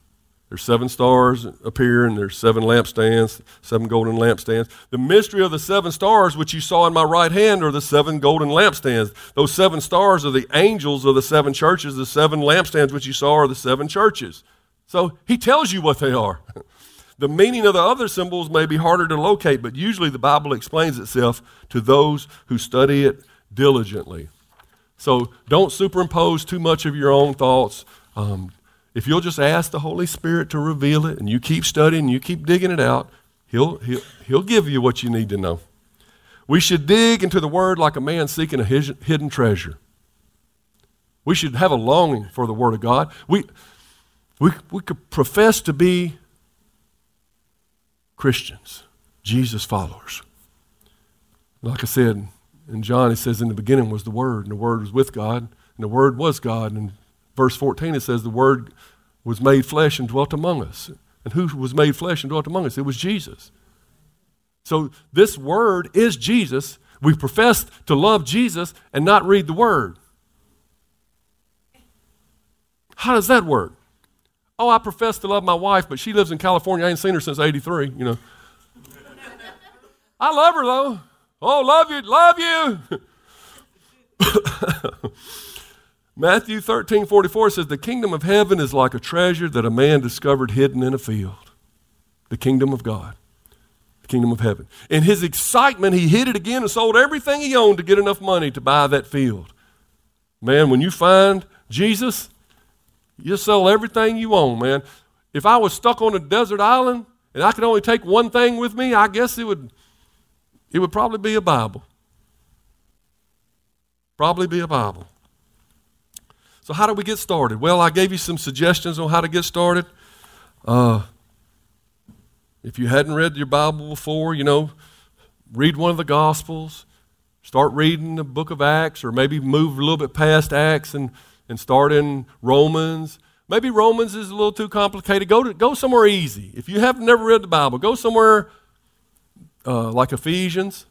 There's seven stars appear, and there's seven lampstands, seven golden lampstands. The mystery of the seven stars, which you saw in my right hand, are the seven golden lampstands. Those seven stars are the angels of the seven churches. The seven lampstands, which you saw, are the seven churches. So he tells you what they are. The meaning of the other symbols may be harder to locate, but usually the Bible explains itself to those who study it diligently. So don't superimpose too much of your own thoughts. Um, if you'll just ask the Holy Spirit to reveal it and you keep studying, you keep digging it out, he'll, he'll, he'll give you what you need to know. We should dig into the Word like a man seeking a hidden treasure. We should have a longing for the Word of God. We, we, we could profess to be Christians, Jesus followers. Like I said, in John, it says, In the beginning was the Word, and the Word was with God, and the Word was God. And verse 14, it says, The Word was made flesh and dwelt among us. And who was made flesh and dwelt among us? It was Jesus. So this Word is Jesus. We profess to love Jesus and not read the Word. How does that work? Oh, I profess to love my wife, but she lives in California. I ain't seen her since 83, you know. I love her though. Oh, love you, love you. *laughs* Matthew 13, 44 says, The kingdom of heaven is like a treasure that a man discovered hidden in a field. The kingdom of God, the kingdom of heaven. In his excitement, he hid it again and sold everything he owned to get enough money to buy that field. Man, when you find Jesus, you sell everything you own, man. If I was stuck on a desert island and I could only take one thing with me, I guess it would it would probably be a Bible. Probably be a Bible. So how do we get started? Well, I gave you some suggestions on how to get started. Uh, if you hadn't read your Bible before, you know, read one of the Gospels, start reading the book of Acts, or maybe move a little bit past Acts and and start in Romans. Maybe Romans is a little too complicated. Go, to, go somewhere easy. If you have never read the Bible, go somewhere uh, like Ephesians.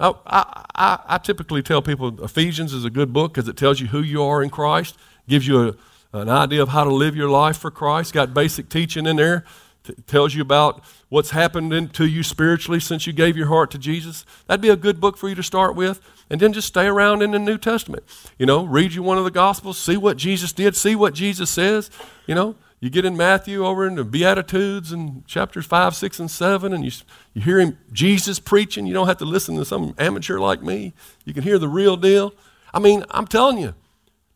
Oh, I, I, I, typically tell people Ephesians is a good book because it tells you who you are in Christ, gives you a, an idea of how to live your life for Christ, got basic teaching in there. T- tells you about what's happened in, to you spiritually since you gave your heart to Jesus. That'd be a good book for you to start with. And then just stay around in the New Testament. You know, read you one of the Gospels, see what Jesus did, see what Jesus says. You know, you get in Matthew over in the Beatitudes and chapters 5, 6, and 7, and you, you hear him, Jesus preaching. You don't have to listen to some amateur like me. You can hear the real deal. I mean, I'm telling you,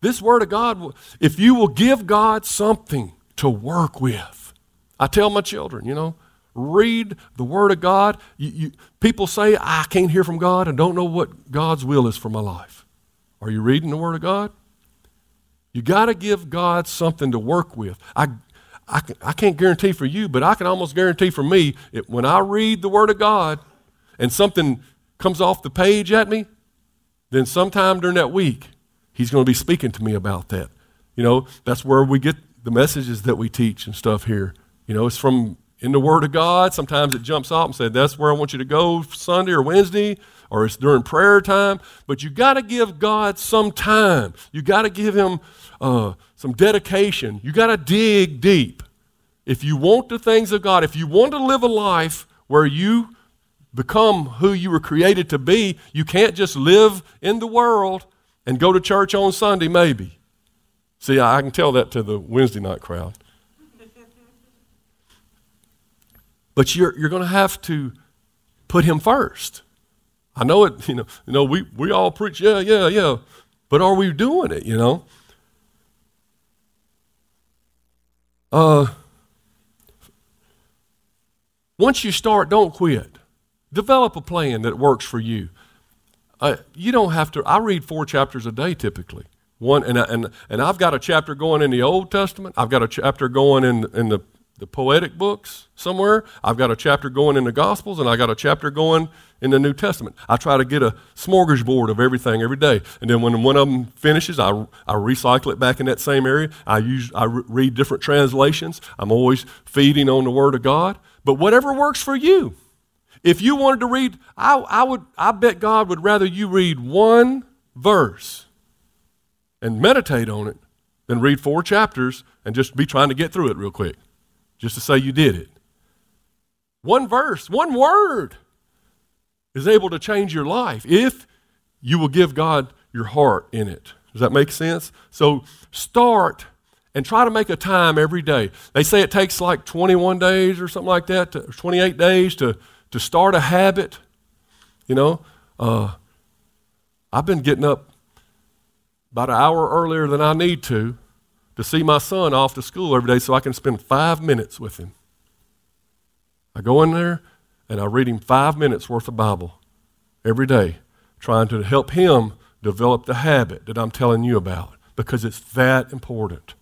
this Word of God, if you will give God something to work with, I tell my children, you know, read the Word of God. You, you, people say, I can't hear from God and don't know what God's will is for my life. Are you reading the Word of God? You got to give God something to work with. I, I, I can't guarantee for you, but I can almost guarantee for me it, when I read the Word of God and something comes off the page at me, then sometime during that week, He's going to be speaking to me about that. You know, that's where we get the messages that we teach and stuff here. You know, it's from in the Word of God. Sometimes it jumps off and says, that's where I want you to go Sunday or Wednesday, or it's during prayer time. But you got to give God some time. You got to give Him uh, some dedication. You got to dig deep. If you want the things of God, if you want to live a life where you become who you were created to be, you can't just live in the world and go to church on Sunday, maybe. See, I can tell that to the Wednesday night crowd. *laughs* But you're, you're going to have to put him first. I know it, *laughs* you know, you know we, we all preach, yeah, yeah, yeah. But are we doing it, you know? Uh, once you start, don't quit. Develop a plan that works for you. Uh, you don't have to. I read four chapters a day typically. One, and, and, and I've got a chapter going in the Old Testament. I've got a chapter going in, in the the poetic books somewhere. I've got a chapter going in the Gospels, and I got a chapter going in the New Testament. I try to get a smorgasbord of everything every day, and then when one of them finishes, I, I recycle it back in that same area. I use I re- read different translations. I'm always feeding on the Word of God. But whatever works for you. If you wanted to read, I, I would I bet God would rather you read one verse and meditate on it than read four chapters and just be trying to get through it real quick just to say you did it. One verse, one word is able to change your life if you will give God your heart in it. Does that make sense? So start and try to make a time every day. They say it takes like 21 days or something like that, to, 28 days to, to start a habit. You know, uh, I've been getting up about an hour earlier than I need to to see my son off to school every day so I can spend five minutes with him. I go in there and I read him five minutes worth of Bible every day, trying to help him develop the habit that I'm telling you about because it's that important.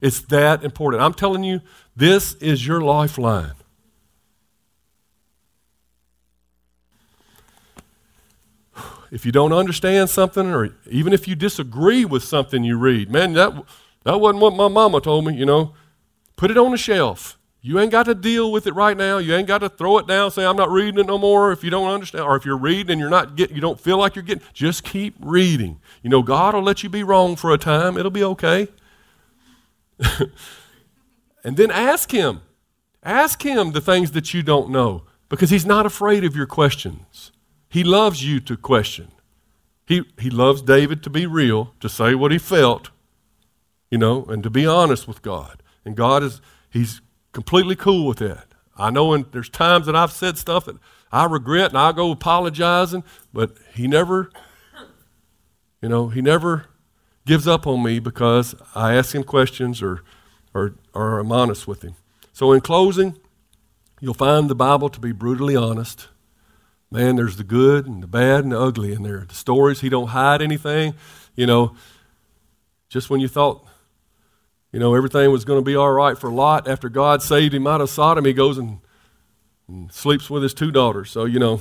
It's that important. I'm telling you, this is your lifeline. If you don't understand something, or even if you disagree with something you read, man, that, that wasn't what my mama told me, you know. Put it on the shelf. You ain't got to deal with it right now. You ain't got to throw it down, say, I'm not reading it no more if you don't understand. Or if you're reading and you're not getting, you don't feel like you're getting, just keep reading. You know, God will let you be wrong for a time. It'll be okay. *laughs* and then ask Him. Ask Him the things that you don't know because He's not afraid of your questions. He loves you to question. He, he loves David to be real, to say what he felt, you know, and to be honest with God. And God is, He's completely cool with that. I know and there's times that I've said stuff that I regret and I go apologizing, but He never, you know, He never gives up on me because I ask Him questions or, or, or I'm honest with Him. So, in closing, you'll find the Bible to be brutally honest. Man, there's the good and the bad and the ugly in there. The stories, He don't hide anything. You know, just when you thought you know, everything was going to be all right for Lot. After God saved him out of Sodom, he goes and, and sleeps with his two daughters. So, you know,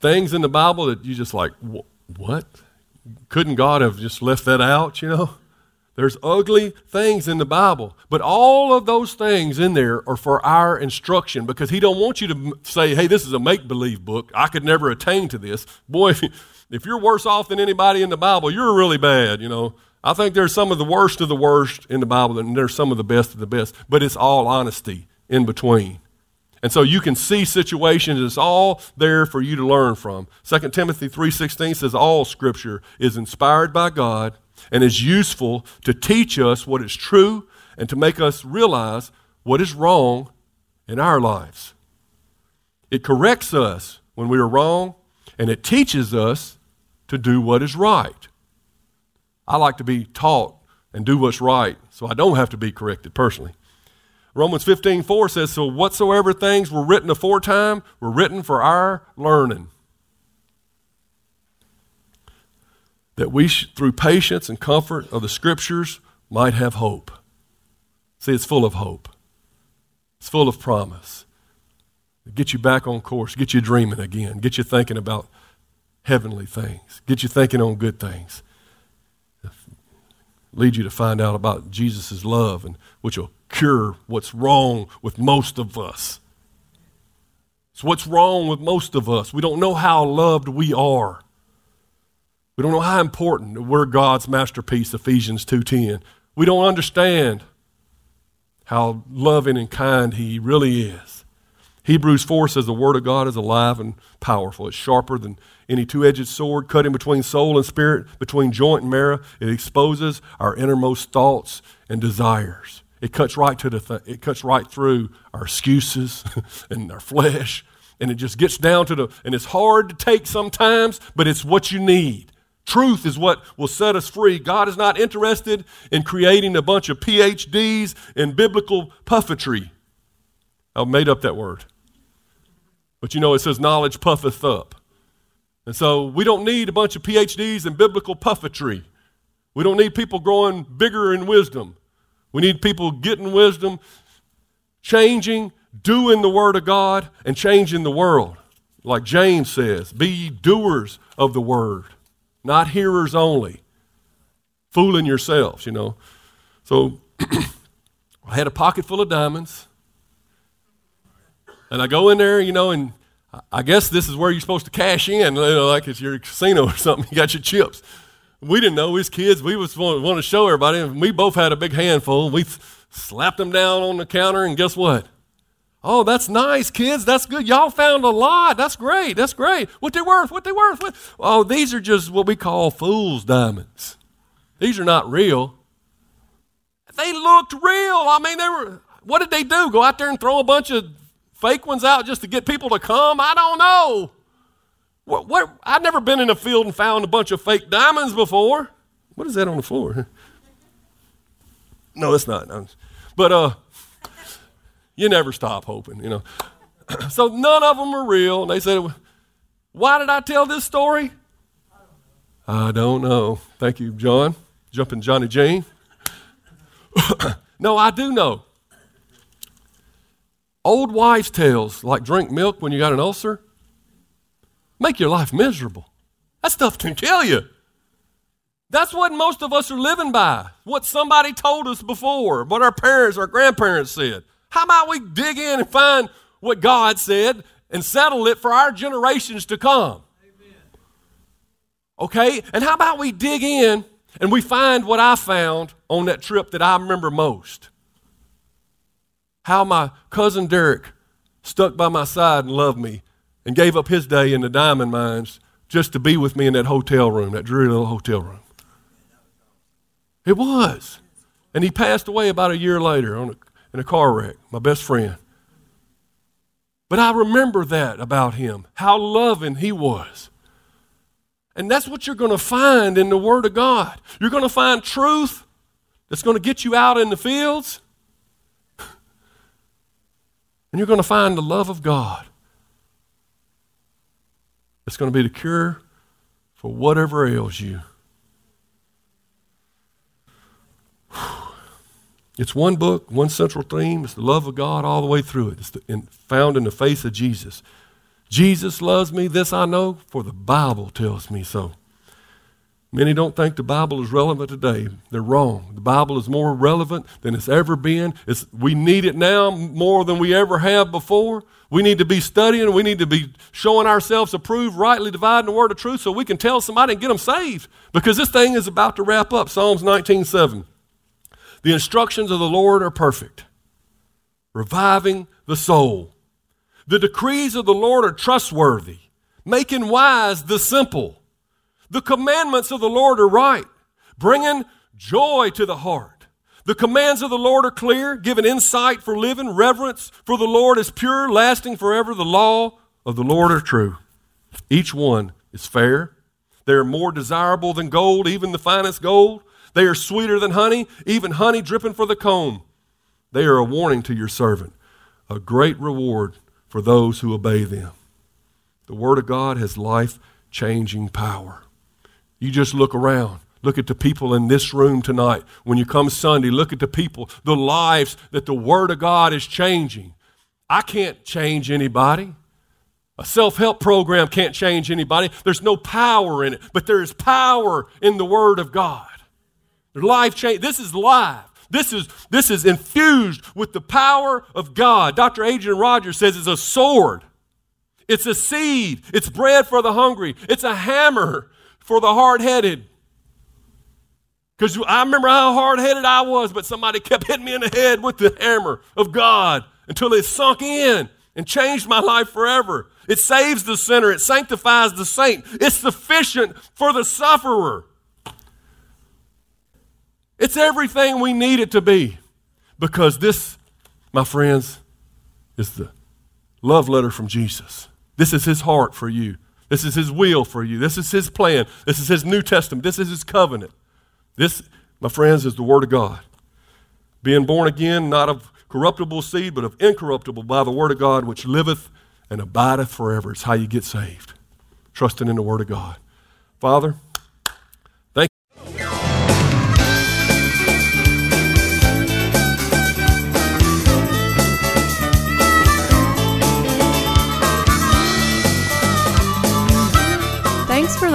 things in the Bible that you just like, what? Couldn't God have just left that out, you know? There's ugly things in the Bible, but all of those things in there are for our instruction because he don't want you to say, "Hey, this is a make-believe book. I could never attain to this." Boy, *laughs* if you're worse off than anybody in the Bible, you're really bad, you know. I think there's some of the worst of the worst in the Bible, and there's some of the best of the best, but it's all honesty in between. And so you can see situations, it's all there for you to learn from. 2 Timothy 3.16 says all scripture is inspired by God and is useful to teach us what is true and to make us realize what is wrong in our lives. It corrects us when we are wrong, and it teaches us to do what is right. I like to be taught and do what's right so I don't have to be corrected personally. Romans 15, 4 says, So whatsoever things were written aforetime were written for our learning. That we, sh- through patience and comfort of the Scriptures, might have hope. See, it's full of hope, it's full of promise. Get you back on course, get you dreaming again, get you thinking about heavenly things, get you thinking on good things lead you to find out about Jesus' love, and which will cure what's wrong with most of us. It's what's wrong with most of us. We don't know how loved we are. We don't know how important we're God's masterpiece, Ephesians 2:10. We don't understand how loving and kind he really is. Hebrews 4 says the word of God is alive and powerful. It's sharper than any two edged sword cutting between soul and spirit, between joint and marrow. It exposes our innermost thoughts and desires. It cuts right to the th- it cuts right through our excuses *laughs* and our flesh, and it just gets down to the and it's hard to take sometimes, but it's what you need. Truth is what will set us free. God is not interested in creating a bunch of PhDs in biblical puffetry. I made up that word. But you know, it says knowledge puffeth up. And so we don't need a bunch of PhDs in biblical puffetry. We don't need people growing bigger in wisdom. We need people getting wisdom, changing, doing the Word of God, and changing the world. Like James says, be ye doers of the Word, not hearers only, fooling yourselves, you know. So *clears throat* I had a pocket full of diamonds. And I go in there, you know, and I guess this is where you're supposed to cash in, you know, like it's your casino or *laughs* something. You got your chips. We didn't know. Was kids. We was want, want to show everybody. And we both had a big handful. We slapped them down on the counter, and guess what? Oh, that's nice, kids. That's good. Y'all found a lot. That's great. That's great. What they worth? What they worth? What? Oh, these are just what we call fool's diamonds. These are not real. They looked real. I mean, they were. What did they do? Go out there and throw a bunch of fake ones out just to get people to come? I don't know. What, what, I've never been in a field and found a bunch of fake diamonds before. What is that on the floor? No, it's not. But uh, you never stop hoping, you know. *clears throat* so none of them are real. And they said, Why did I tell this story? I don't know. Thank you, John. Jumping Johnny Jane. *clears throat* no, I do know. Old wives' tales, like drink milk when you got an ulcer, make your life miserable. That stuff can kill you. That's what most of us are living by. What somebody told us before, what our parents, our grandparents said. How about we dig in and find what God said and settle it for our generations to come? Okay? And how about we dig in and we find what I found on that trip that I remember most? How my cousin Derek stuck by my side and loved me and gave up his day in the diamond mines just to be with me in that hotel room, that dreary little hotel room. It was. And he passed away about a year later a, in a car wreck, my best friend. But I remember that about him, how loving he was. And that's what you're going to find in the Word of God. You're going to find truth that's going to get you out in the fields. And you're going to find the love of God It's going to be the cure for whatever ails you. It's one book, one central theme. It's the love of God all the way through it. It's the, in, found in the face of Jesus. Jesus loves me, this I know, for the Bible tells me so. Many don't think the Bible is relevant today. They're wrong. The Bible is more relevant than it's ever been. It's, we need it now more than we ever have before. We need to be studying. We need to be showing ourselves approved, rightly dividing the word of truth so we can tell somebody and get them saved. Because this thing is about to wrap up. Psalms 19.7. The instructions of the Lord are perfect, reviving the soul. The decrees of the Lord are trustworthy, making wise the simple. The commandments of the Lord are right, bringing joy to the heart. The commands of the Lord are clear, giving insight for living, reverence for the Lord is pure, lasting forever. The law of the Lord are true. Each one is fair. They are more desirable than gold, even the finest gold. They are sweeter than honey, even honey dripping for the comb. They are a warning to your servant, a great reward for those who obey them. The Word of God has life changing power. You just look around. Look at the people in this room tonight. When you come Sunday, look at the people, the lives that the Word of God is changing. I can't change anybody. A self help program can't change anybody. There's no power in it, but there is power in the Word of God. Life change. This is life. This is, this is infused with the power of God. Dr. Adrian Rogers says it's a sword, it's a seed, it's bread for the hungry, it's a hammer for the hard headed. Because I remember how hard headed I was, but somebody kept hitting me in the head with the hammer of God until it sunk in and changed my life forever. It saves the sinner, it sanctifies the saint, it's sufficient for the sufferer. It's everything we need it to be because this, my friends, is the love letter from Jesus. This is his heart for you. This is his will for you. This is his plan. This is his New Testament. This is his covenant. This, my friends, is the Word of God. Being born again, not of corruptible seed, but of incorruptible by the Word of God, which liveth and abideth forever. It's how you get saved. Trusting in the Word of God. Father,